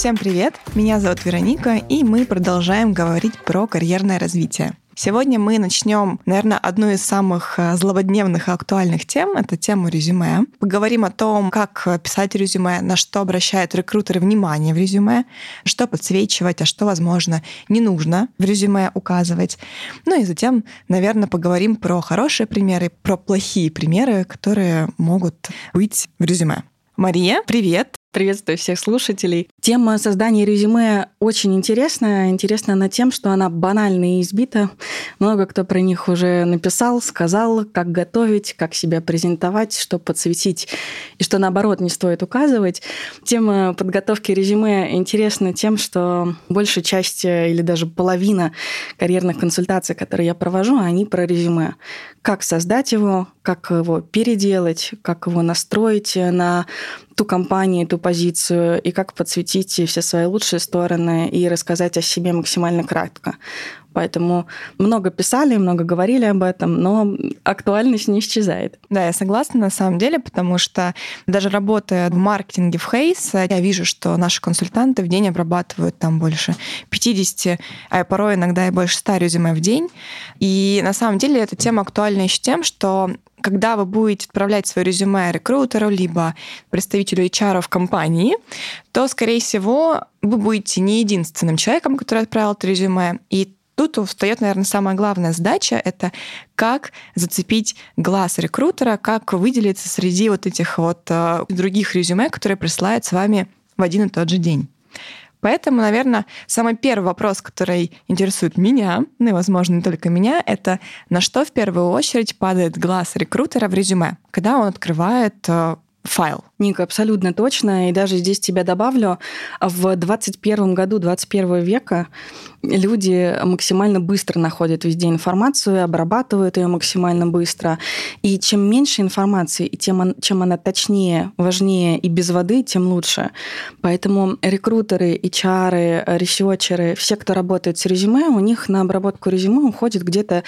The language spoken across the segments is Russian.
Всем привет! Меня зовут Вероника, и мы продолжаем говорить про карьерное развитие. Сегодня мы начнем, наверное, одну из самых э, злободневных и актуальных тем. Это тему резюме. Поговорим о том, как писать резюме, на что обращают рекрутеры внимание в резюме, что подсвечивать, а что, возможно, не нужно в резюме указывать. Ну и затем, наверное, поговорим про хорошие примеры, про плохие примеры, которые могут быть в резюме. Мария, привет! Приветствую всех слушателей. Тема создания резюме очень интересная. Интересна она тем, что она банальна и избита. Много кто про них уже написал, сказал, как готовить, как себя презентовать, что подсветить и что, наоборот, не стоит указывать. Тема подготовки резюме интересна тем, что большая часть или даже половина карьерных консультаций, которые я провожу, они про резюме. Как создать его, как его переделать, как его настроить на ту компанию, ту позицию, и как подсветить все свои лучшие стороны и рассказать о себе максимально кратко. Поэтому много писали, много говорили об этом, но актуальность не исчезает. Да, я согласна на самом деле, потому что даже работая в маркетинге в Хейс, я вижу, что наши консультанты в день обрабатывают там больше 50, а порой иногда и больше 100 резюме в день. И на самом деле эта тема актуальна еще тем, что когда вы будете отправлять свое резюме рекрутеру, либо представителю HR в компании, то, скорее всего, вы будете не единственным человеком, который отправил это резюме, и тут встает, наверное, самая главная задача — это как зацепить глаз рекрутера, как выделиться среди вот этих вот э, других резюме, которые присылают с вами в один и тот же день. Поэтому, наверное, самый первый вопрос, который интересует меня, ну и, возможно, не только меня, это на что в первую очередь падает глаз рекрутера в резюме, когда он открывает э, файл. Ника, абсолютно точно. И даже здесь тебя добавлю. В 21 году 21 века люди максимально быстро находят везде информацию, обрабатывают ее максимально быстро. И чем меньше информации, и тем, чем она точнее, важнее и без воды, тем лучше. Поэтому рекрутеры, HR, ресерчеры, все, кто работает с резюме, у них на обработку резюме уходит где-то,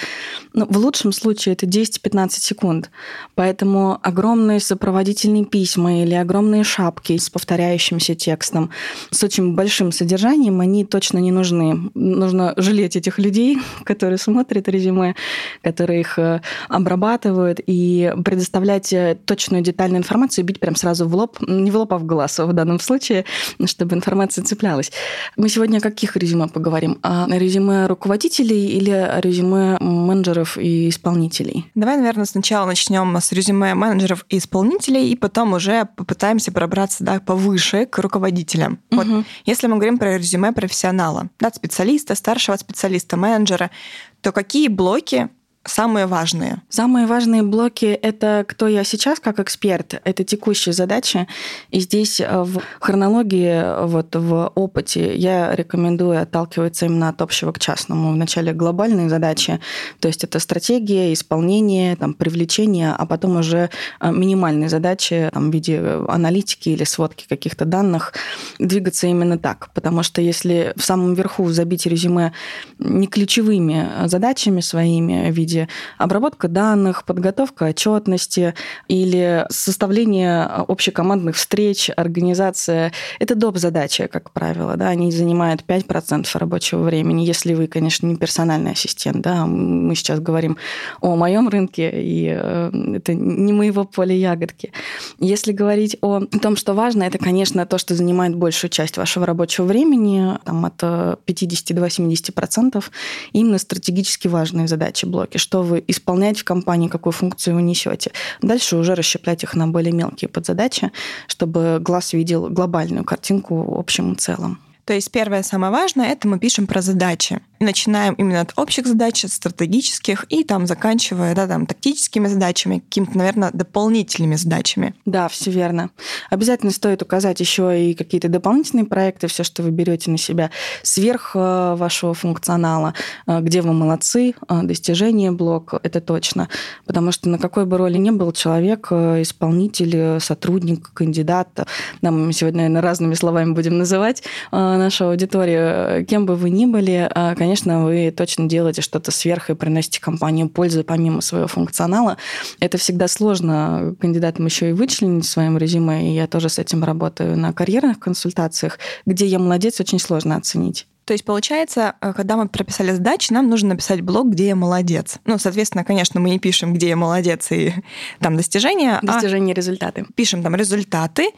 ну, в лучшем случае, это 10-15 секунд. Поэтому огромные сопроводительные письма или огромные шапки с повторяющимся текстом, с очень большим содержанием, они точно не нужны. Нужно жалеть этих людей, которые смотрят резюме, которые их э, обрабатывают, и предоставлять э, точную детальную информацию, бить прям сразу в лоб, не в лоб, а в глаз в данном случае, чтобы информация цеплялась. Мы сегодня о каких резюме поговорим? О резюме руководителей или о резюме менеджеров и исполнителей? Давай, наверное, сначала начнем с резюме менеджеров и исполнителей, и потом уже попытаемся пробраться да, повыше к руководителям. Угу. Вот, если мы говорим про резюме профессионала, да, специалиста, старшего специалиста, менеджера, то какие блоки самые важные? Самые важные блоки — это кто я сейчас как эксперт, это текущие задачи. И здесь э, в хронологии, вот в опыте я рекомендую отталкиваться именно от общего к частному. Вначале глобальные задачи, то есть это стратегия, исполнение, там, привлечение, а потом уже э, минимальные задачи там, в виде аналитики или сводки каких-то данных. Двигаться именно так, потому что если в самом верху забить резюме не ключевыми задачами своими в виде обработка данных, подготовка отчетности или составление общекомандных встреч, организация. Это доп. задача, как правило. Да? Они занимают 5% рабочего времени, если вы, конечно, не персональный ассистент. Да? Мы сейчас говорим о моем рынке, и э, это не моего поля ягодки. Если говорить о том, что важно, это, конечно, то, что занимает большую часть вашего рабочего времени, там, от 50 до 80%, именно стратегически важные задачи, блоки что вы исполняете в компании, какую функцию вы несете. Дальше уже расщеплять их на более мелкие подзадачи, чтобы глаз видел глобальную картинку в общем и целом. То есть первое самое важное это мы пишем про задачи начинаем именно от общих задач, стратегических, и там заканчивая да, там, тактическими задачами, какими-то, наверное, дополнительными задачами. Да, все верно. Обязательно стоит указать еще и какие-то дополнительные проекты, все, что вы берете на себя сверх э, вашего функционала, э, где вы молодцы, э, достижение блок, это точно. Потому что на какой бы роли ни был человек, исполнитель, сотрудник, кандидат, нам сегодня, наверное, разными словами будем называть нашу аудиторию, кем бы вы ни были, конечно, конечно, вы точно делаете что-то сверх и приносите компанию пользу помимо своего функционала. Это всегда сложно кандидатам еще и вычленить в своем резюме, и я тоже с этим работаю на карьерных консультациях, где я молодец, очень сложно оценить. То есть, получается, э, когда мы прописали задачи, нам нужно написать блок, где я молодец. Ну, соответственно, конечно, мы не пишем, где я молодец и там достижения. А достижения, а результаты. Пишем там результаты,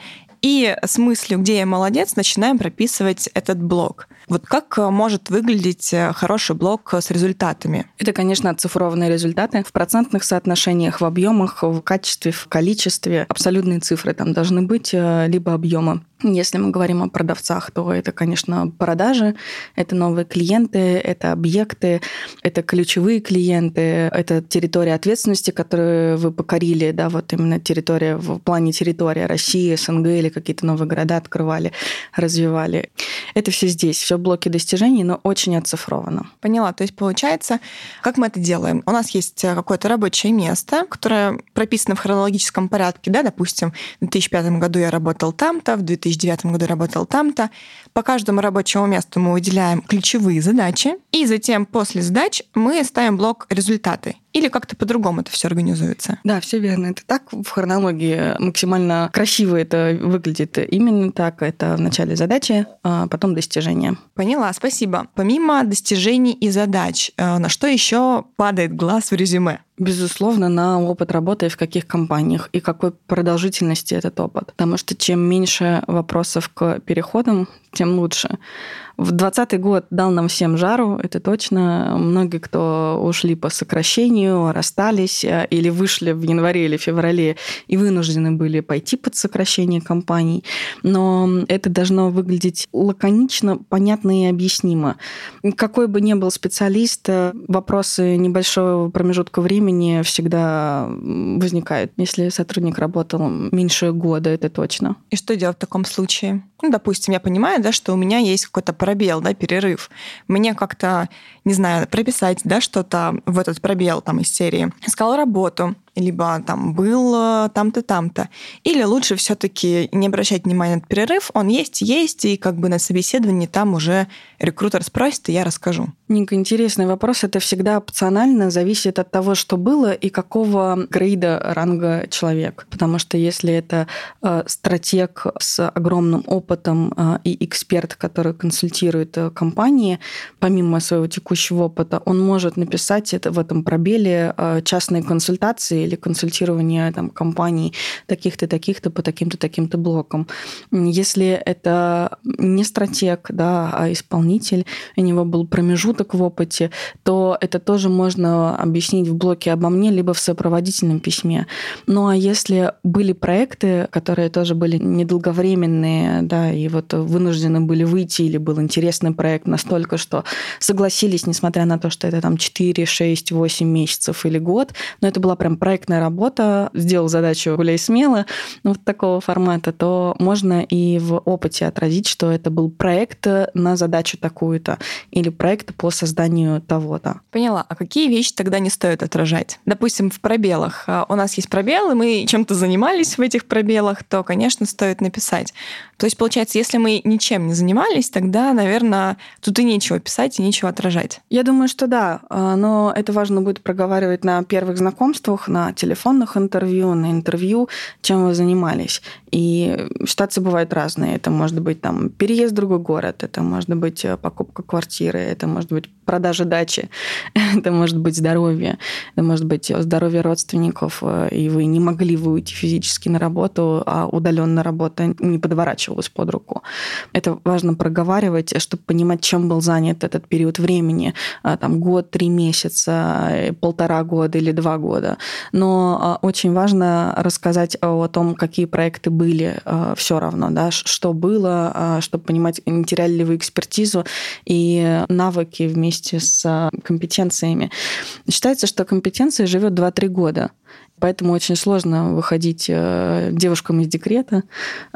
и с мыслью, где я молодец, начинаем прописывать этот блок. Вот как э, может выглядеть э, хороший блок с результатами? Это, конечно, оцифрованные результаты в процентных соотношениях, в объемах, в качестве, в количестве. Абсолютные цифры там должны быть, э, либо объемы. Если мы говорим о продавцах, то это, конечно, продажи, это новые клиенты, это объекты, это ключевые клиенты, это территория ответственности, которую вы покорили, да, вот именно территория в плане территории России, СНГ или какие-то новые города открывали, развивали. Это все здесь, все блоки достижений, но очень оцифровано. Поняла. То есть получается, как мы это делаем? У нас есть какое-то рабочее место, которое прописано в хронологическом порядке, да, допустим, в 2005 году я работал там-то, в 2009 году работал там-то. По каждому рабочему месту мы выделяем ключевые задачи, и затем после задач мы ставим блок результаты. Или как-то по-другому это все организуется? Да, все верно. Это так в хронологии максимально красиво это выглядит. Именно так. Это в начале задачи, а потом достижения. Поняла, спасибо. Помимо достижений и задач, э, на что еще падает глаз в резюме? Безусловно, на опыт работы в каких компаниях и какой продолжительности этот опыт. Потому что чем меньше вопросов к переходам, тем лучше. В 2020 год дал нам всем жару, это точно. Многие, кто ушли по сокращению, расстались э, или вышли в январе или феврале и вынуждены были пойти под сокращение компаний. Но это должно выглядеть лаконично, понятно и объяснимо. Какой бы ни был специалист, э, вопросы небольшого промежутка времени всегда возникают. Если сотрудник работал меньше года, это точно. И что делать в таком случае? Ну, допустим, я понимаю, да, что у меня есть какой-то пробел, да, перерыв. Мне как-то, не знаю, прописать, да, что-то в этот пробел там из серии. Искал работу, либо там был э, там-то, там-то. Или лучше все таки не обращать внимания на перерыв, он есть, есть, и как бы на собеседовании там уже рекрутер спросит, и я расскажу. Ника, интересный вопрос. Это всегда опционально, зависит от того, что было и какого грейда, ранга человек. Потому что если это э, стратег с огромным опытом э, и эксперт, который консультирует компании, помимо своего текущего опыта, он может написать это в этом пробеле частные консультации или консультирование там, компаний таких-то, таких-то по таким-то, таким-то блокам. Если это не стратег, да, а исполнитель, у него был промежуток в опыте, то это тоже можно объяснить в блоке обо мне, либо в сопроводительном письме. Ну а если были проекты, которые тоже были недолговременные, да, и вот вынуждены были выйти, или был интересный проект настолько, что согласились, несмотря на то, что это там 4, 6, 8 месяцев или год, но это была прям проектная работа, сделал задачу гуляй смело, ну, вот такого формата, то можно и в опыте отразить, что это был проект на задачу такую-то или проект по созданию того-то. Поняла. А какие вещи тогда не стоит отражать? Допустим, в пробелах. А, у нас есть пробелы, мы чем-то занимались в этих пробелах, то, конечно, стоит написать. То есть, получается, если мы ничем не занимались, тогда, наверное, тут и нечего писать, и нечего отражать. Я думаю, что да, а, но это важно будет проговаривать на первых знакомствах, на телефонных интервью, на интервью, чем вы занимались. И ситуации бывают разные. Это может быть там переезд в другой город, это может быть э, покупка квартиры, это может быть продажа дачи, это может быть здоровье, это может быть здоровье родственников, э, и вы не могли выйти физически на работу, а удаленная работа не подворачивалась под руку. Это важно проговаривать, чтобы понимать, чем был занят этот период времени, а, там год, три месяца, э, полтора года или два года но очень важно рассказать о том, какие проекты были все равно, да, что было, чтобы понимать, не теряли ли вы экспертизу и навыки вместе с компетенциями. Считается, что компетенция живет 2-3 года. Поэтому очень сложно выходить э, девушкам из декрета,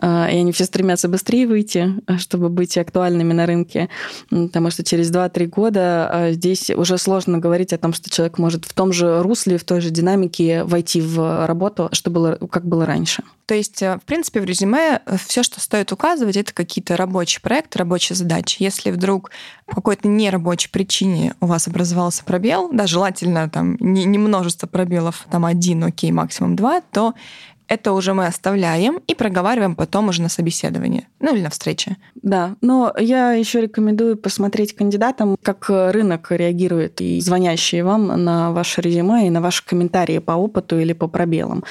э, и они все стремятся быстрее выйти, чтобы быть актуальными на рынке, потому что через 2-3 года э, здесь уже сложно говорить о том, что человек может в том же русле, в той же динамике войти в работу, что было, как было раньше. То есть, в принципе, в резюме все, что стоит указывать, это какие-то рабочие проекты, рабочие задачи. Если вдруг по какой-то нерабочей причине у вас образовался пробел, да, желательно там не, не множество пробелов, там один, окей, максимум два, то это уже мы оставляем и проговариваем потом уже на собеседовании, ну или на встрече. Да, но я еще рекомендую посмотреть кандидатам, как рынок реагирует и звонящие вам на ваше резюме и на ваши комментарии по опыту или по пробелам.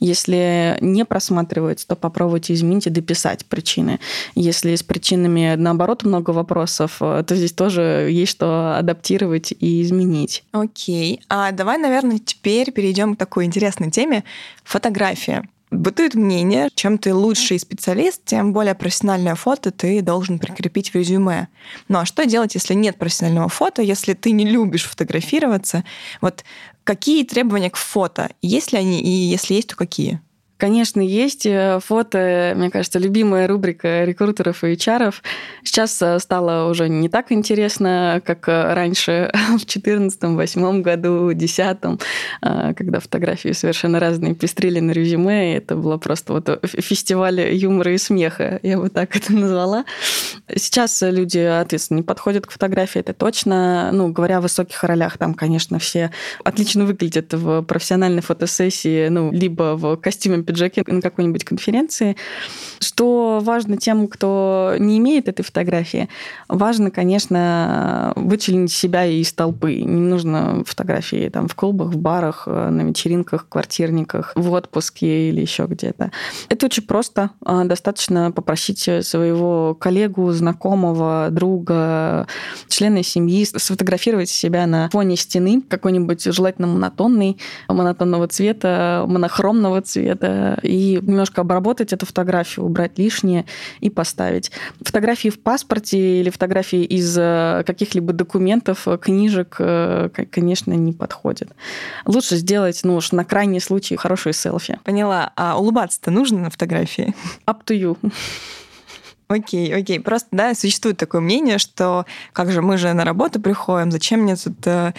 Если не просматривается, то попробуйте изменить и дописать причины. Если с причинами, наоборот, много вопросов, то здесь тоже есть что адаптировать и изменить. Окей. А давай, наверное, теперь перейдем к такой интересной теме — фотография. Бытует мнение, чем ты лучший специалист, тем более профессиональное фото ты должен прикрепить в резюме. Ну а что делать, если нет профессионального фото, если ты не любишь фотографироваться? Вот какие требования к фото? Есть ли они, и если есть, то какие? Конечно, есть э, фото, мне кажется, любимая рубрика рекрутеров и HR. Сейчас э, стало уже не так интересно, как э, раньше, в 2014, 2008 году, 2010, когда фотографии совершенно разные пестрили на резюме, и это было просто вот фестиваль юмора и смеха, я бы так это назвала. Сейчас люди, ответственно, не подходят к фотографии, это точно. Ну, говоря о высоких ролях, там, конечно, все отлично выглядят в профессиональной фотосессии, ну, либо в костюме пиджаке на какой-нибудь конференции. Что важно тем, кто не имеет этой фотографии, важно, конечно, вычленить себя из толпы. Не нужно фотографии там в клубах, в барах, на вечеринках, квартирниках, в отпуске или еще где-то. Это очень просто. А, достаточно попросить своего коллегу, знакомого, друга, члена семьи сфотографировать себя на фоне стены какой-нибудь желательно монотонный, монотонного цвета, монохромного цвета, и немножко обработать эту фотографию, убрать лишнее и поставить. Фотографии в паспорте или фотографии из э, каких-либо документов, э, книжек, э, конечно, не подходят. Лучше сделать, ну уж на крайний случай, хорошие селфи. Поняла. А улыбаться-то нужно на фотографии? Up to you. Окей, окей. Просто, да, существует такое мнение, что как же мы же на работу приходим, зачем мне тут э,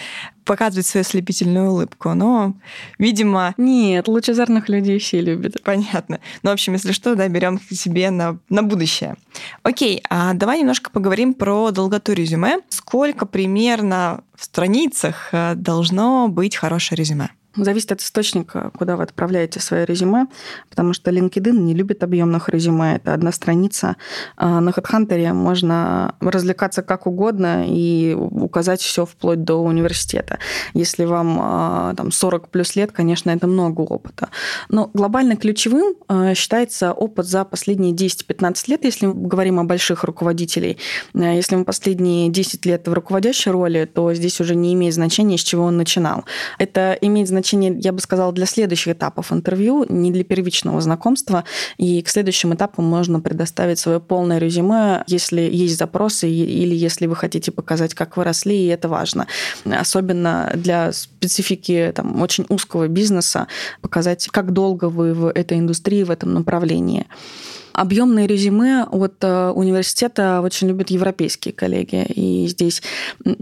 показывать свою слепительную улыбку? Но, видимо... Нет, лучезарных людей все любят. Понятно. Ну, в общем, если что, да, берем себе на, на будущее. Окей, а давай немножко поговорим про долготу резюме. Сколько примерно в страницах э, должно быть хорошее резюме? Зависит от источника, куда вы отправляете свое резюме, потому что LinkedIn не любит объемных резюме. Это одна страница. А на HeadHunter можно развлекаться как угодно и указать все вплоть до университета. Если вам а, там, 40 плюс лет, конечно, это много опыта. Но глобально ключевым а, считается опыт за последние 10-15 лет, если мы говорим о больших руководителей. Если мы последние 10 лет в руководящей роли, то здесь уже не имеет значения, с чего он начинал. Это имеет значение значение, я бы сказала, для следующих этапов интервью, не для первичного знакомства. И к следующим этапам можно предоставить свое полное резюме, если есть запросы или если вы хотите показать, как вы росли, и это важно. Особенно для специфики там, очень узкого бизнеса, показать, как долго вы в этой индустрии, в этом направлении. Объемные резюме от э, университета очень любят европейские коллеги. И здесь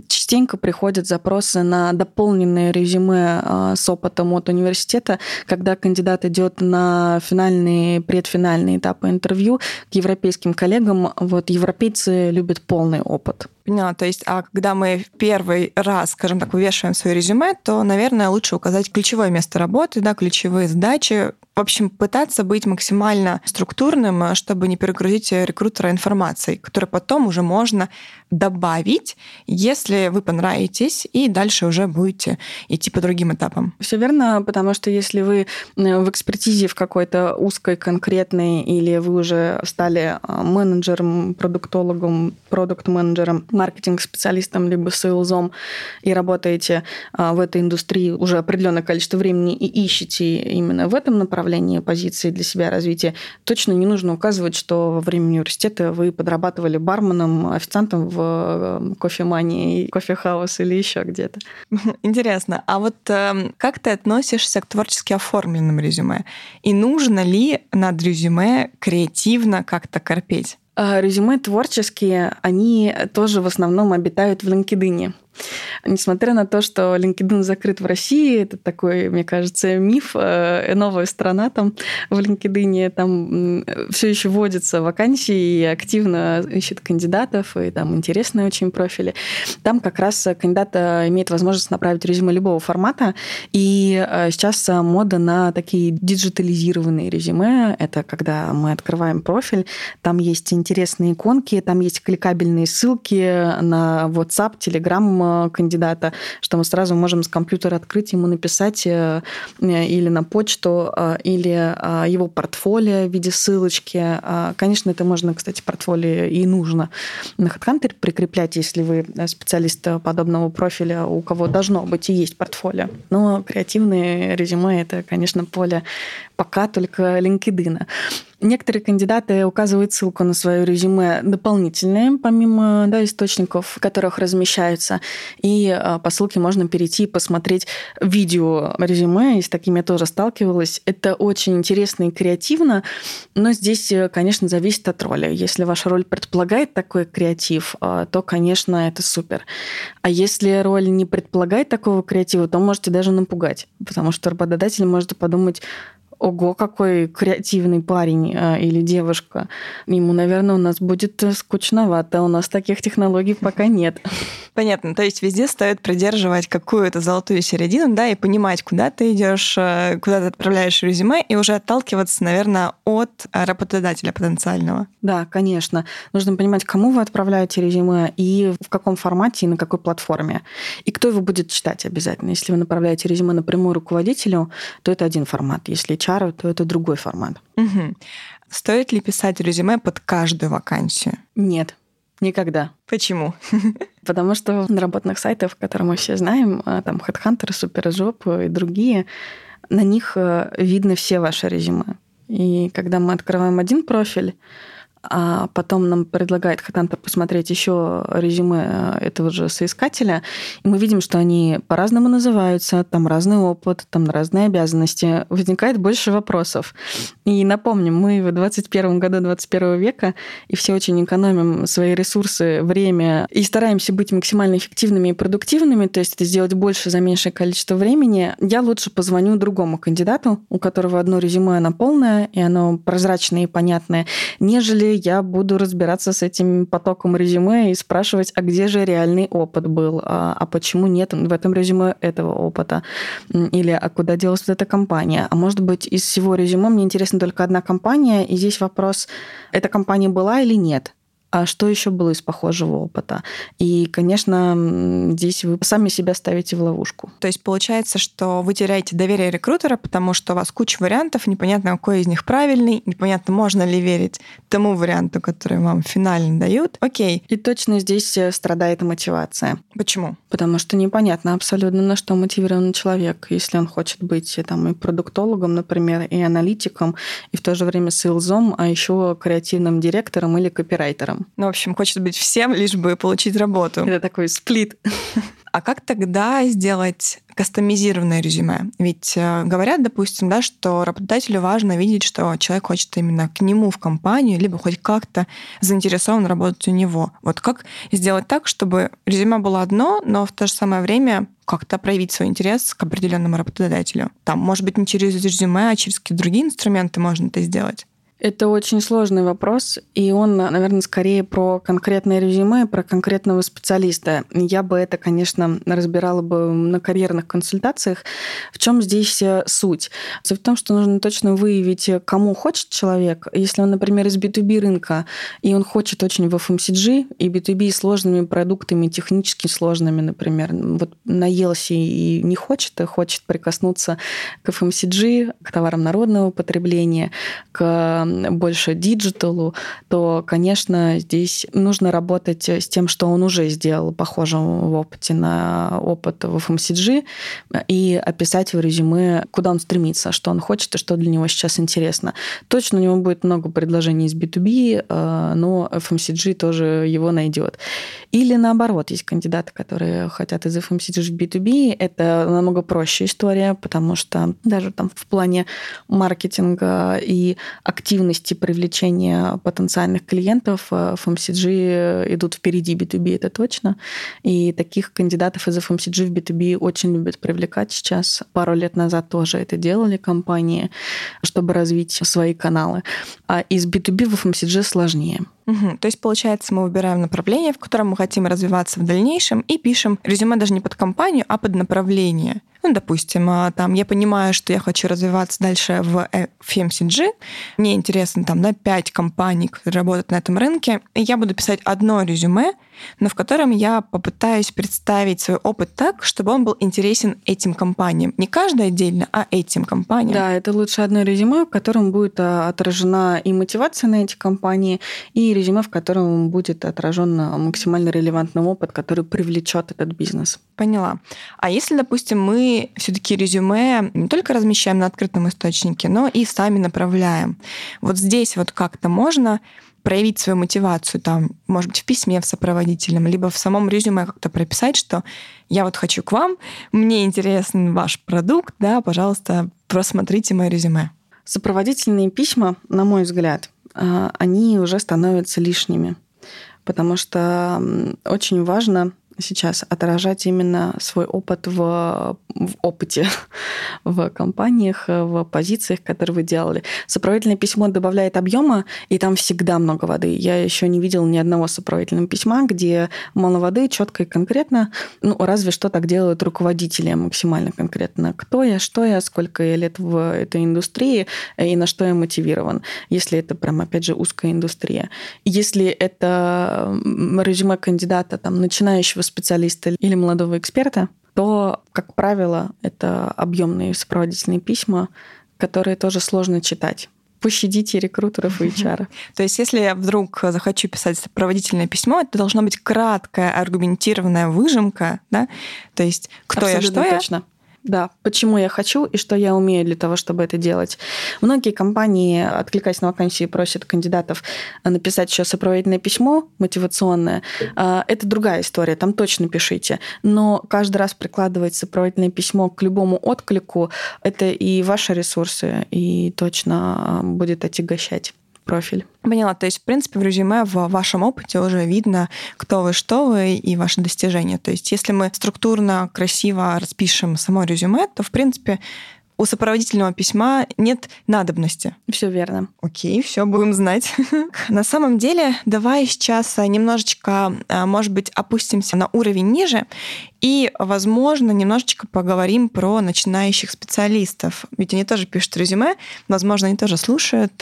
частенько приходят запросы на дополненные резюме э, с опытом от университета, когда кандидат идет на финальные, предфинальные этапы интервью к европейским коллегам. Вот европейцы любят полный опыт. Поняла. То есть, а когда мы первый раз, скажем так, вывешиваем свое резюме, то, наверное, лучше указать ключевое место работы, да, ключевые задачи. В общем, пытаться быть максимально структурным, чтобы не перегрузить рекрутера информацией, которую потом уже можно добавить, если вы понравитесь, и дальше уже будете идти по другим этапам. Все верно, потому что если вы э, в экспертизе в какой-то узкой, конкретной, или вы уже стали э, менеджером, продуктологом, продукт-менеджером, маркетинг-специалистом, либо сейлзом, и работаете э, в этой индустрии уже определенное количество времени и ищете именно в этом направлении, направлении позиции для себя развития, точно не нужно указывать, что во время университета вы подрабатывали барменом, официантом в э, кофемании, кофехаус или еще где-то. Интересно. А вот э, как ты относишься к творчески оформленным резюме? И нужно ли над резюме креативно как-то корпеть? А, резюме творческие, они тоже в основном обитают в LinkedIn. Несмотря на то, что LinkedIn закрыт в России, это такой, мне кажется, миф, э, новая страна там в LinkedIn, там все еще вводятся вакансии и активно ищет кандидатов, и там интересные очень профили. Там как раз кандидат э, имеет возможность направить резюме любого формата, и э, сейчас мода на такие диджитализированные резюме. Это когда мы открываем профиль, там есть интересные иконки, там есть кликабельные ссылки на WhatsApp, Telegram, Э, кандидата, что мы сразу можем с компьютера открыть, ему написать э, или на почту, э, или его портфолио в виде ссылочки. Конечно, это можно, кстати, портфолио и нужно на HeadHunter прикреплять, если вы специалист подобного профиля, у кого должно быть и есть портфолио. Но креативные резюме – это, конечно, поле пока только LinkedIn. Некоторые кандидаты указывают ссылку на свое резюме дополнительные, помимо да, источников, в которых размещаются. И а, по ссылке можно перейти и посмотреть видео резюме. И с такими я тоже сталкивалась. Это очень интересно и креативно, но здесь, э, конечно, зависит от роли. Если ваша роль предполагает такой креатив, а, то, конечно, это супер. А если роль не предполагает такого креатива, то можете даже напугать, потому что работодатель может подумать, ого, какой креативный парень э, или девушка. Ему, наверное, у нас будет скучновато. У нас таких технологий пока нет. Понятно. То есть везде стоит придерживать какую-то золотую середину, да, и понимать, куда ты идешь, э, куда ты отправляешь резюме, и уже отталкиваться, наверное, от работодателя потенциального. Да, конечно. Нужно понимать, кому вы отправляете резюме и в каком формате и на какой платформе. И кто его будет читать обязательно. Если вы направляете резюме напрямую руководителю, то это один формат. Если HR HR, то это другой формат. Угу. Стоит ли писать резюме под каждую вакансию? Нет. Никогда. Почему? Потому что на работных сайтах, которые мы все знаем, а, там Headhunter, Superjob и другие, на них э, видно все ваши резюме. И когда мы открываем один профиль, а потом нам предлагает HeadHunter посмотреть еще резюме э, этого же соискателя, и мы видим, что они по-разному называются, там разный опыт, там разные обязанности. Возникает больше вопросов. И напомним, мы в 21 году 21 века, и все очень экономим свои ресурсы, время, и стараемся быть максимально эффективными и продуктивными, то есть это сделать больше за меньшее количество времени. Я лучше позвоню другому кандидату, у которого одно резюме, оно полное, и оно прозрачное и понятное, нежели я буду разбираться с этим потоком резюме и спрашивать, а где же реальный опыт был, а, а почему нет в этом резюме этого опыта, или а куда делась вот эта компания. А может быть, из всего резюме мне интересна только одна компания, и здесь вопрос, эта компания была или нет а что еще было из похожего опыта. И, конечно, здесь вы сами себя ставите в ловушку. То есть получается, что вы теряете доверие рекрутера, потому что у вас куча вариантов, непонятно, какой из них правильный, непонятно, можно ли верить тому варианту, который вам финально дают. Окей. И точно здесь э, страдает мотивация. Почему? Потому что непонятно абсолютно, на что мотивирован человек, если он хочет быть э, там и продуктологом, например, и аналитиком, и в то же время сейлзом, а еще креативным директором или копирайтером. Ну, в общем, хочет быть всем, лишь бы получить работу. Это такой сплит. А как тогда сделать кастомизированное резюме? Ведь э, говорят, допустим, да, что работодателю важно видеть, что человек хочет именно к нему в компанию, либо хоть как-то заинтересован работать у него. Вот как сделать так, чтобы резюме было одно, но в то же самое время как-то проявить свой интерес к определенному работодателю. Там, может быть, не через резюме, а через какие-то другие инструменты можно это сделать. Это очень сложный вопрос, и он, наверное, скорее про конкретное резюме, про конкретного специалиста. Я бы это, конечно, разбирала бы на карьерных консультациях. В чем здесь э, суть? Суть в том, что нужно точно выявить, кому хочет человек. Если он, например, из B2B рынка, и он хочет очень в FMCG, и B2B сложными продуктами, технически сложными, например, вот наелся и не хочет, и хочет прикоснуться к FMCG, к товарам народного потребления, к больше digital у, то, конечно, здесь нужно работать с тем, что он уже сделал, похожим в опыте на опыт в FMCG, и описать в резюме, куда он стремится, что он хочет и что для него сейчас интересно. Точно у него будет много предложений из B2B, э, но FMCG тоже его найдет. Или наоборот, есть кандидаты, которые хотят из FMCG в B2B. Это намного проще история, потому что даже там в плане маркетинга и активности привлечения потенциальных клиентов FMCG идут впереди B2B, это точно. И таких кандидатов из FMCG в B2B очень любят привлекать сейчас. Пару лет назад тоже это делали компании, чтобы развить свои каналы. А из B2B в FMCG сложнее. Угу. То есть, получается, мы выбираем направление, в котором мы хотим развиваться в дальнейшем, и пишем резюме даже не под компанию, а под направление. Ну, допустим, а, там я понимаю, что я хочу развиваться дальше в FMCG, мне интересно там, да, 5 компаний, которые работают на этом рынке, и я буду писать одно резюме, но в котором я попытаюсь представить свой опыт так, чтобы он был интересен этим компаниям. Не каждой отдельно, а этим компаниям. Да, это лучше одно резюме, в котором будет а, отражена и мотивация на эти компании, и резюме, в котором будет отражен максимально релевантный опыт, который привлечет этот бизнес. Поняла. А если, допустим, мы все-таки резюме не только размещаем на открытом источнике, но и сами направляем. Вот здесь вот как-то можно проявить свою мотивацию, там, может быть, в письме в сопроводительном, либо в самом резюме как-то прописать, что я вот хочу к вам, мне интересен ваш продукт, да, пожалуйста, просмотрите мое резюме. Сопроводительные письма, на мой взгляд, а, они уже становятся лишними, потому что очень важно сейчас отражать именно свой опыт в, в опыте, в компаниях, в позициях, которые вы делали. Сопроводительное письмо добавляет объема, и там всегда много воды. Я еще не видела ни одного сопроводительного письма, где мало воды, четко и конкретно. Ну, разве что так делают руководители максимально конкретно. Кто я, что я, сколько я лет в этой индустрии и на что я мотивирован. Если это прям, опять же, узкая индустрия. Если это резюме кандидата, там, начинающего специалиста или молодого эксперта, то, как правило, это объемные сопроводительные письма, которые тоже сложно читать. Пощадите рекрутеров и HR. То есть, если я вдруг захочу писать сопроводительное письмо, это должна быть краткая, аргументированная выжимка, да? То есть, кто Абсолютно я, что точно. я, да, почему я хочу и что я умею для того, чтобы это делать. Многие компании, откликаясь на вакансии, просят кандидатов написать еще сопроводительное письмо мотивационное. А, это другая история, там точно пишите. Но каждый раз прикладывать сопроводительное письмо к любому отклику, это и ваши ресурсы, и точно будет отягощать профиль. Поняла. То есть, в принципе, в резюме в вашем опыте уже видно, кто вы, что вы и ваши достижения. То есть, если мы структурно, красиво распишем само резюме, то, в принципе, у сопроводительного письма нет надобности. Все верно. Окей, все будем знать. На самом деле, давай сейчас немножечко, а, может быть, опустимся на уровень ниже и, возможно, немножечко поговорим про начинающих специалистов. Ведь они тоже пишут резюме, возможно, они тоже слушают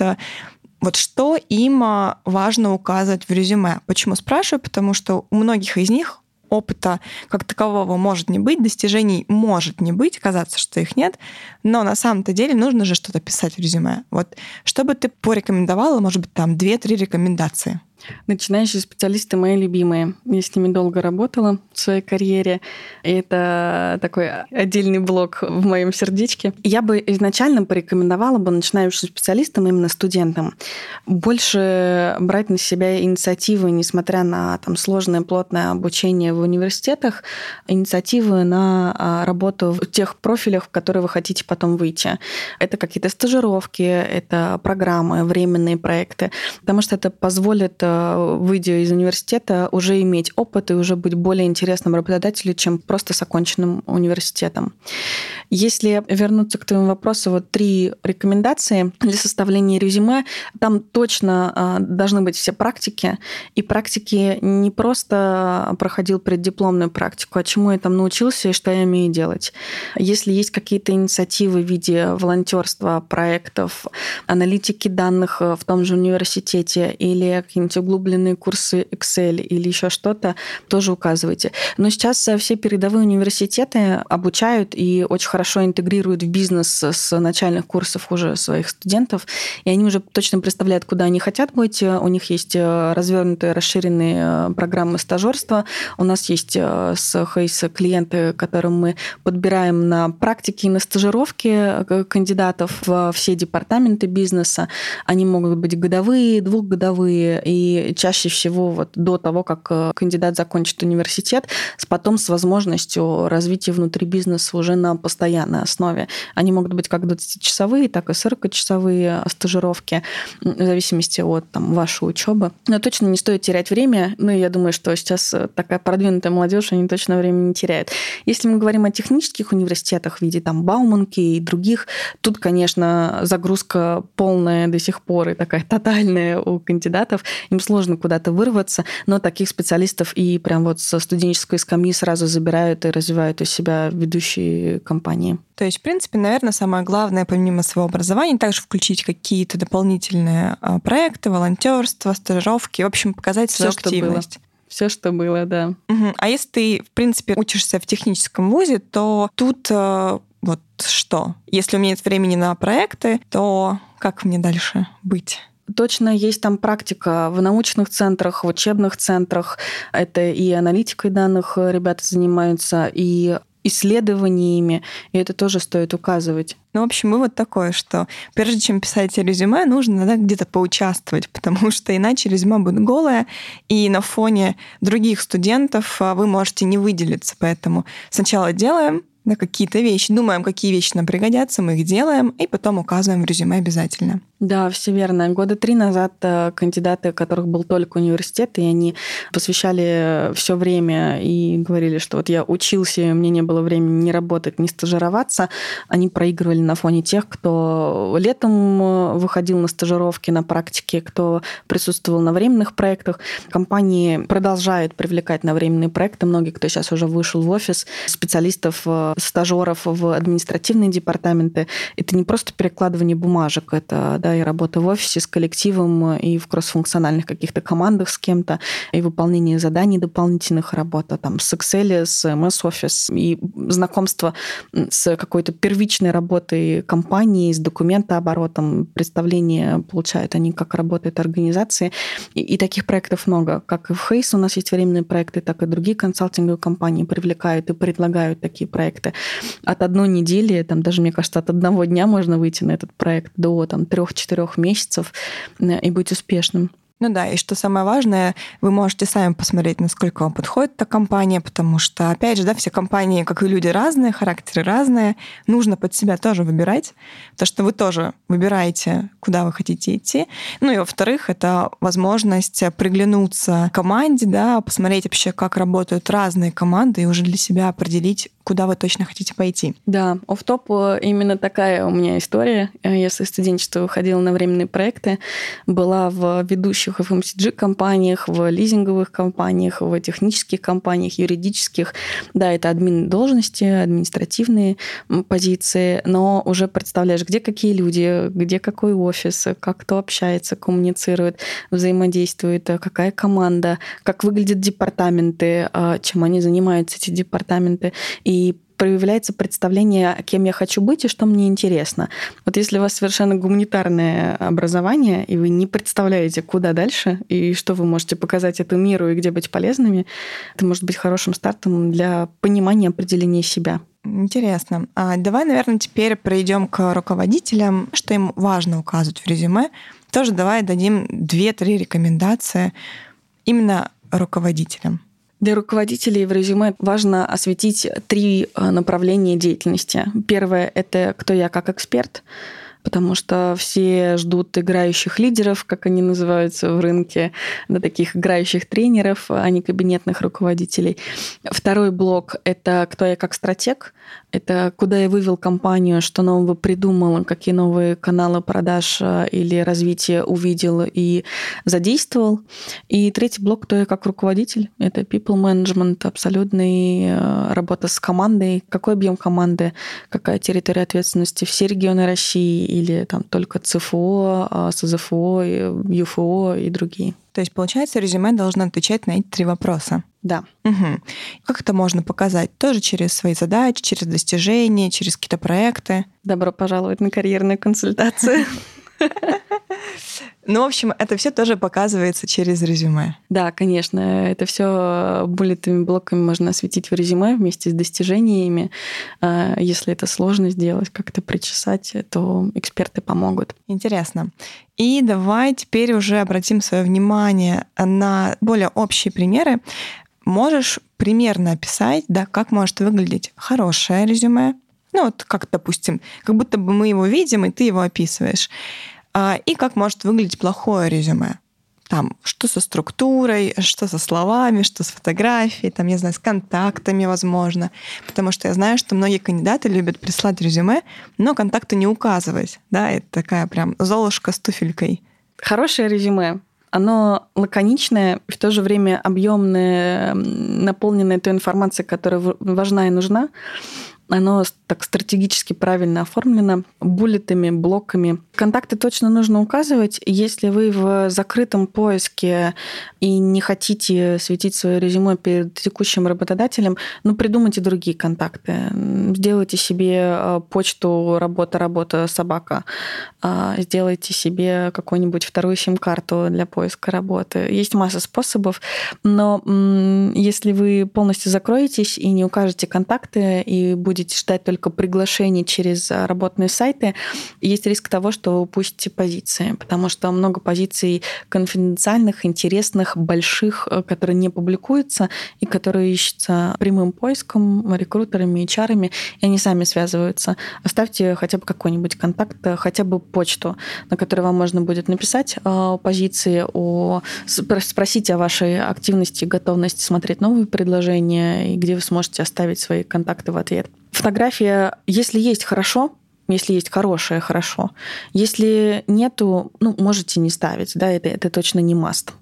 вот что им важно указывать в резюме? Почему спрашиваю? Потому что у многих из них опыта как такового может не быть, достижений может не быть, казаться, что их нет, но на самом-то деле нужно же что-то писать в резюме. Вот что бы ты порекомендовала, может быть, там две-три рекомендации? Начинающие специалисты мои любимые. Я с ними долго работала в своей карьере. И это такой отдельный блок в моем сердечке. Я бы изначально порекомендовала бы начинающим специалистам, именно студентам, больше брать на себя инициативы, несмотря на там, сложное, плотное обучение в университетах, инициативы на а, работу в тех профилях, в которые вы хотите потом выйти. Это какие-то стажировки, это программы, временные проекты, потому что это позволит выйдя из университета, уже иметь опыт и уже быть более интересным работодателем, чем просто с оконченным университетом. Если вернуться к твоему вопросу, вот три рекомендации для составления резюме. Там точно а, должны быть все практики. И практики не просто проходил преддипломную практику, а чему я там научился и что я умею делать. Если есть какие-то инициативы в виде волонтерства, проектов, аналитики данных в том же университете или какие-нибудь углубленные курсы Excel или еще что-то, тоже указывайте. Но сейчас все передовые университеты обучают и очень хорошо интегрируют в бизнес с начальных курсов уже своих студентов, и они уже точно представляют, куда они хотят быть. У них есть развернутые, расширенные программы стажерства. У нас есть с Хейса клиенты, которым мы подбираем на практике и на стажировке кандидатов в все департаменты бизнеса. Они могут быть годовые, двухгодовые, и чаще всего вот до того, как э, кандидат закончит университет, с потом с возможностью развития внутри бизнеса уже на постоянной основе. Они могут быть как 20-часовые, так и 40-часовые стажировки, в зависимости от там, вашей учебы. Но точно не стоит терять время. Ну, я думаю, что сейчас э, такая продвинутая молодежь, они точно время не теряют. Если мы говорим о технических университетах в виде там Бауманки и других, тут, конечно, загрузка полная до сих пор и такая тотальная у кандидатов. Им сложно куда-то вырваться, но таких специалистов и прям вот со студенческой скамьи сразу забирают и развивают у себя ведущие компании. То есть, в принципе, наверное, самое главное, помимо своего образования, также включить какие-то дополнительные а, проекты, волонтерство, стажировки, в общем, показать свою Всё, активность. Все, что было, да. Угу. А если ты, в принципе, учишься в техническом вузе, то тут э, вот что? Если у меня нет времени на проекты, то как мне дальше быть? Точно есть там практика в научных центрах, в учебных центрах. Это и аналитикой данных ребята занимаются, и исследованиями, и это тоже стоит указывать. Ну, в общем, вывод такой, что прежде чем писать резюме, нужно да, где-то поучаствовать, потому что иначе резюме будет голое, и на фоне других студентов а, вы можете не выделиться. Поэтому сначала делаем, на какие-то вещи, думаем, какие вещи нам пригодятся, мы их делаем, и потом указываем в резюме обязательно. Да, все верно. Года три назад э, кандидаты, у которых был только университет, и они посвящали все время и говорили, что вот я учился, мне не было времени ни работать, ни стажироваться, они проигрывали на фоне тех, кто летом э, выходил на стажировки, на практике, кто присутствовал на временных проектах. Компании продолжают привлекать на временные проекты. Многие, кто сейчас уже вышел в офис, специалистов, э, стажеров в административные департаменты. Это не просто перекладывание бумажек, это да, и работа в офисе с коллективом, и в кроссфункциональных каких-то командах с кем-то, и выполнение заданий дополнительных, работа там с Excel, с MS Office, и знакомство с какой-то первичной работой компании, с документооборотом, представление получают они, как работает организация. И, и таких проектов много. Как и в Хейс у нас есть временные проекты, так и другие консалтинговые компании привлекают и предлагают такие проекты. От одной недели, там даже, мне кажется, от одного дня можно выйти на этот проект до там, трех четырех месяцев э, и быть успешным. Ну да, и что самое важное, вы можете сами посмотреть, насколько вам подходит эта компания, потому что, опять же, да, все компании, как и люди, разные, характеры разные. Нужно под себя тоже выбирать, потому что вы тоже выбираете, куда вы хотите идти. Ну и, во-вторых, это возможность приглянуться команде, да, посмотреть вообще, как работают разные команды и уже для себя определить, куда вы точно хотите пойти. Да, оф топ э, именно такая у меня история. Э, я со студенчества выходила на временные проекты, была в ведущих FMCG-компаниях, в лизинговых компаниях, в технических компаниях, юридических. Да, это админ должности, административные позиции, но уже представляешь, где какие люди, где какой офис, как кто общается, коммуницирует, взаимодействует, какая команда, как выглядят департаменты, чем они занимаются, эти департаменты и проявляется представление, кем я хочу быть и что мне интересно. Вот если у вас совершенно гуманитарное образование, и вы не представляете, куда дальше, и что вы можете показать этому миру, и где быть полезными, это может быть хорошим стартом для понимания определения себя. Интересно. А давай, наверное, теперь пройдем к руководителям, что им важно указывать в резюме. Тоже давай дадим две-три рекомендации именно руководителям. Для руководителей в резюме важно осветить три э, направления деятельности. Первое — это кто я как эксперт потому что все ждут играющих лидеров, как они называются в рынке, да, таких играющих тренеров, а не кабинетных руководителей. Второй блок — это кто я как стратег, это куда я вывел компанию, что нового придумал, какие новые каналы продаж э, или развития увидел и задействовал. И третий блок, кто я как руководитель, это people management, абсолютный э, работа с командой, какой объем команды, какая территория ответственности, все регионы России или там только ЦФО, а, СЗФО, ЮФО и другие. То есть, получается, резюме должно отвечать на эти три вопроса. Да. Угу. Как это можно показать? Тоже через свои задачи, через достижения, через какие-то проекты? Добро пожаловать на карьерную консультацию. Ну, в общем, это все тоже показывается через резюме. Да, конечно. Это все буллетами, блоками можно осветить в резюме вместе с достижениями. А, если это сложно сделать, как-то причесать, то эксперты помогут. Интересно. И давай теперь уже обратим свое внимание на более общие примеры. Можешь примерно описать, да, как может выглядеть хорошее резюме, ну вот как, допустим, как будто бы мы его видим, и ты его описываешь. А, и как может выглядеть плохое резюме. Там, что со структурой, что со словами, что с фотографией, там, я знаю, с контактами, возможно. Потому что я знаю, что многие кандидаты любят прислать резюме, но контакты не указывать. Да, это такая прям золушка с туфелькой. Хорошее резюме оно лаконичное, в то же время объемное, наполненное той информацией, которая важна и нужна. Оно так стратегически правильно оформлено, буллетами, блоками. Контакты точно нужно указывать. Если вы в закрытом поиске и не хотите светить свое резюме перед текущим работодателем, ну, придумайте другие контакты. Сделайте себе э, почту работа, работа, собака. А, сделайте себе какую-нибудь вторую сим-карту для поиска работы. Есть масса способов, но если вы полностью закроетесь и не укажете контакты и будете будете ждать только приглашений через а, работные сайты, есть риск того, что вы упустите позиции, потому что много позиций конфиденциальных, интересных, больших, э, которые не публикуются и которые ищутся прямым поиском, рекрутерами, HR, и они сами связываются. Оставьте хотя бы какой-нибудь контакт, э, хотя бы почту, на которой вам можно будет написать э, о позиции, о... спросить о вашей активности, готовности смотреть новые предложения, и где вы сможете оставить свои контакты в ответ. Фотография, если есть хорошо, если есть хорошее, хорошо. Если нету, ну, можете не ставить, да, это, это точно не маст.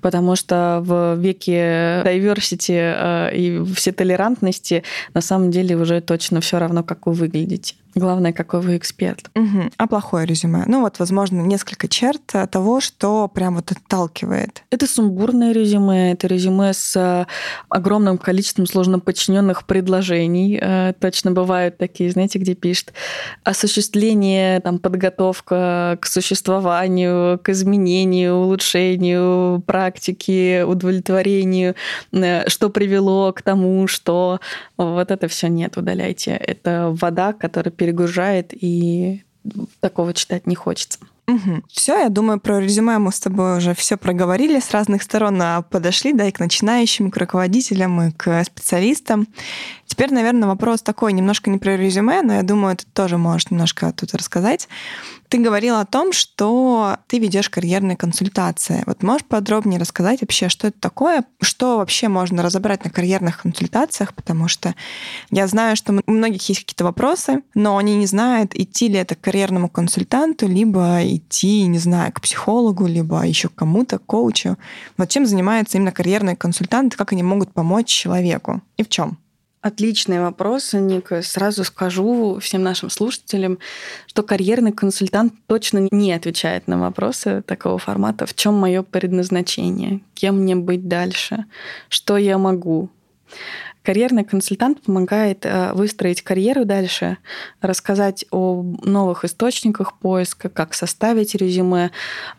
Потому что в веке diversity э, и все толерантности на самом деле уже точно все равно, как вы выглядите. Главное, какой вы эксперт. Угу. А плохое резюме? Ну вот, возможно, несколько черт того, что прям вот отталкивает. Это сумбурное резюме, это резюме с э, огромным количеством сложно подчиненных предложений. Э, точно бывают такие, знаете, где пишет осуществление, там, подготовка к существованию, к изменению, улучшению практики, удовлетворению, э, что привело к тому, что вот это все нет, удаляйте. Это вода, которая перегружает, и такого читать не хочется. Угу. Все, я думаю, про резюме мы с тобой уже все проговорили с разных сторон, а подошли, да, и к начинающим, и к руководителям, и к специалистам. Теперь, наверное, вопрос такой, немножко не про резюме, но я думаю, ты тоже можешь немножко тут рассказать. Ты говорила о том, что ты ведешь карьерные консультации. Вот можешь подробнее рассказать вообще, что это такое, что вообще можно разобрать на карьерных консультациях, потому что я знаю, что у многих есть какие-то вопросы, но они не знают, идти ли это к карьерному консультанту, либо идти, не знаю, к психологу, либо еще к кому-то, к коучу. Вот чем занимаются именно карьерные консультанты, как они могут помочь человеку и в чем? Отличный вопрос, Ника. Сразу скажу всем нашим слушателям, что карьерный консультант точно не отвечает на вопросы такого формата. В чем мое предназначение? Кем мне быть дальше? Что я могу? Карьерный консультант помогает э, выстроить карьеру дальше, рассказать о новых источниках поиска, как составить резюме,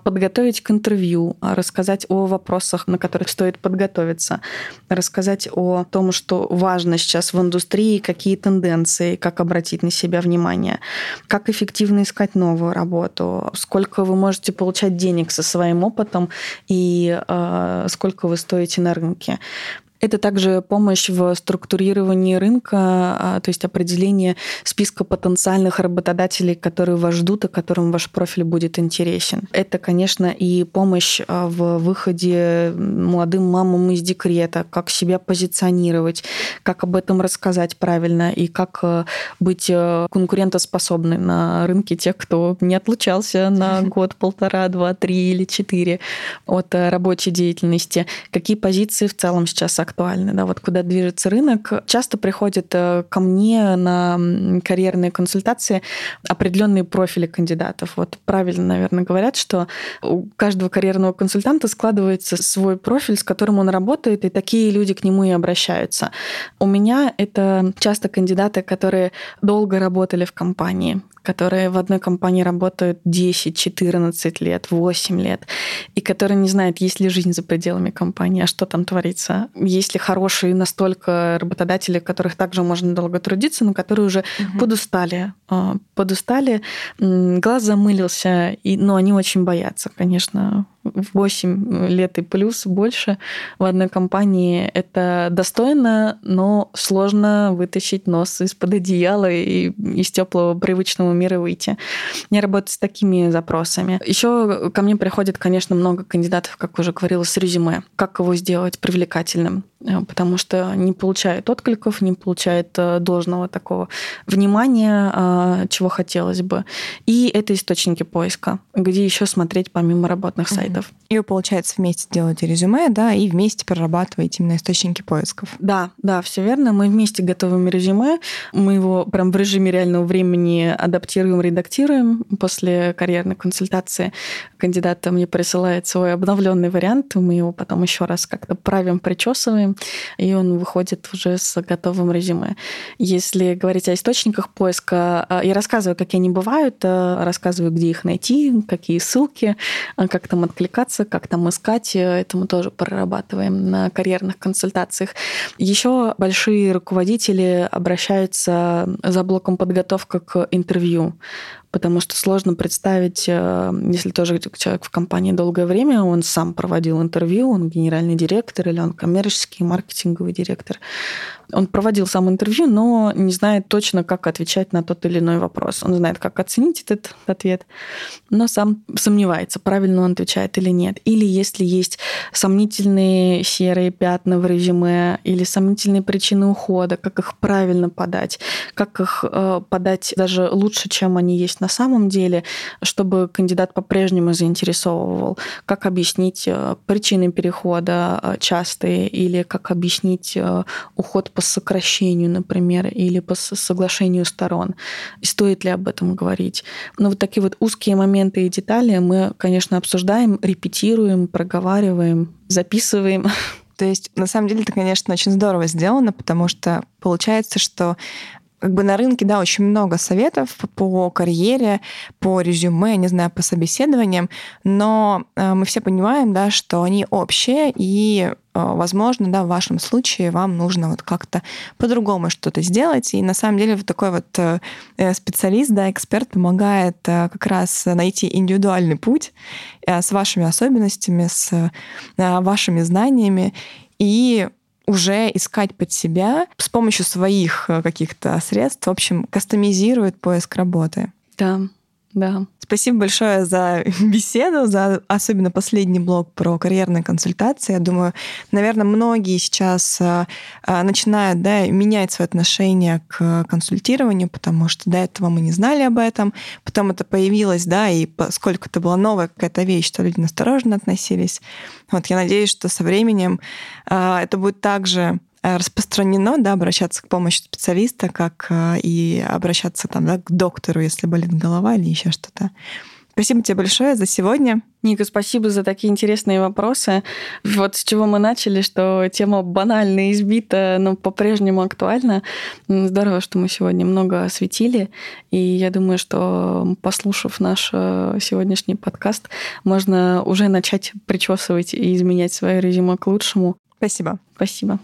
подготовить к интервью, рассказать о вопросах, на которые стоит подготовиться, рассказать о том, что важно сейчас в индустрии, какие тенденции, как обратить на себя внимание, как эффективно искать новую работу, сколько вы можете получать денег со своим опытом и э, сколько вы стоите на рынке. Это также помощь в структурировании рынка, а, то есть определение списка потенциальных работодателей, которые вас ждут и которым ваш профиль будет интересен. Это, конечно, и помощь а, в выходе молодым мамам из декрета, как себя позиционировать, как об этом рассказать правильно и как а, быть конкурентоспособным на рынке тех, кто не отлучался на год, полтора, два, три или четыре от рабочей деятельности. Какие позиции в целом сейчас актуальны, да, вот куда движется рынок. Часто приходят э, ко мне на карьерные консультации определенные профили кандидатов. Вот правильно, наверное, говорят, что у каждого карьерного консультанта складывается свой профиль, с которым он работает, и такие люди к нему и обращаются. У меня это часто кандидаты, которые долго работали в компании, которые в одной компании работают 10, 14 лет, 8 лет, и которые не знают, есть ли жизнь за пределами компании, а что там творится. Есть ли хорошие настолько работодатели, которых также можно долго трудиться, но которые уже угу. подустали. А, подустали, глаз замылился, и, но они очень боятся, конечно, 8 лет и плюс больше в одной компании это достойно, но сложно вытащить нос из-под одеяла и из теплого привычного мира выйти. Я работаю с такими запросами. Еще ко мне приходит, конечно, много кандидатов, как уже говорила, с резюме. Как его сделать привлекательным? Э, потому что не получает откликов, не получает э, должного такого внимания, а, чего хотелось бы. И это источники поиска, где еще смотреть помимо работных сайтов. И вы, получается, вместе делаете резюме, да, и вместе прорабатываете именно источники поисков. Да, да, все верно. Мы вместе готовим резюме, мы его прям в режиме реального времени адаптируем, редактируем. После карьерной консультации кандидат мне присылает свой обновленный вариант, мы его потом еще раз как-то правим, причесываем, и он выходит уже с готовым резюме. Если говорить о источниках поиска, а, я рассказываю, какие они бывают, а, рассказываю, где их найти, какие ссылки, а, как там откликаться, как там искать. Это мы тоже прорабатываем на карьерных консультациях. Еще большие руководители обращаются за блоком подготовка к интервью потому что сложно представить, э, если тоже человек в компании долгое время, он сам проводил интервью, он генеральный директор или он коммерческий маркетинговый директор, он проводил сам интервью, но не знает точно, как отвечать на тот или иной вопрос. Он знает, как оценить этот ответ, но сам сомневается, правильно он отвечает или нет. Или если есть сомнительные серые пятна в резюме или сомнительные причины ухода, как их правильно подать, как их э, подать даже лучше, чем они есть на самом деле, чтобы кандидат по-прежнему заинтересовывал, как объяснить э, причины перехода э, частые или как объяснить уход по сокращению, например, или по соглашению сторон. И стоит ли об этом говорить? Но вот такие вот узкие моменты и детали мы, конечно, обсуждаем, репетируем, проговариваем, записываем. То есть, на самом деле, это, конечно, очень здорово сделано, потому что получается, что как бы на рынке, да, очень много советов по карьере, по резюме, не знаю, по собеседованиям, но э, мы все понимаем, да, что они общие, и, возможно, да, в вашем случае вам нужно вот как-то по-другому что-то сделать. И на самом деле вот такой вот э, специалист, да, эксперт помогает как раз найти индивидуальный путь с вашими особенностями, с вашими знаниями и уже искать под себя с помощью своих э, каких-то средств, в общем, кастомизирует поиск работы. Да, да. Спасибо большое за беседу, за особенно последний блок про карьерные консультации. Я думаю, наверное, многие сейчас э, э, начинают да, менять свое отношение к консультированию, потому что до этого мы не знали об этом, потом это появилось, да, и сколько это была новая какая-то вещь, что люди настороженно относились. Вот я надеюсь, что со временем это будет также Э, распространено, да, обращаться к помощи специалиста, как э, и обращаться там, да, к доктору, если болит голова или еще что-то. Спасибо тебе большое за сегодня. Ника, спасибо за такие интересные вопросы. Вот с чего мы начали, что тема банальная, избита, но по-прежнему актуальна. Здорово, что мы сегодня много осветили. И я думаю, что послушав наш э, сегодняшний подкаст, можно уже начать причесывать и изменять свое резюме к лучшему. Спасибо. Спасибо.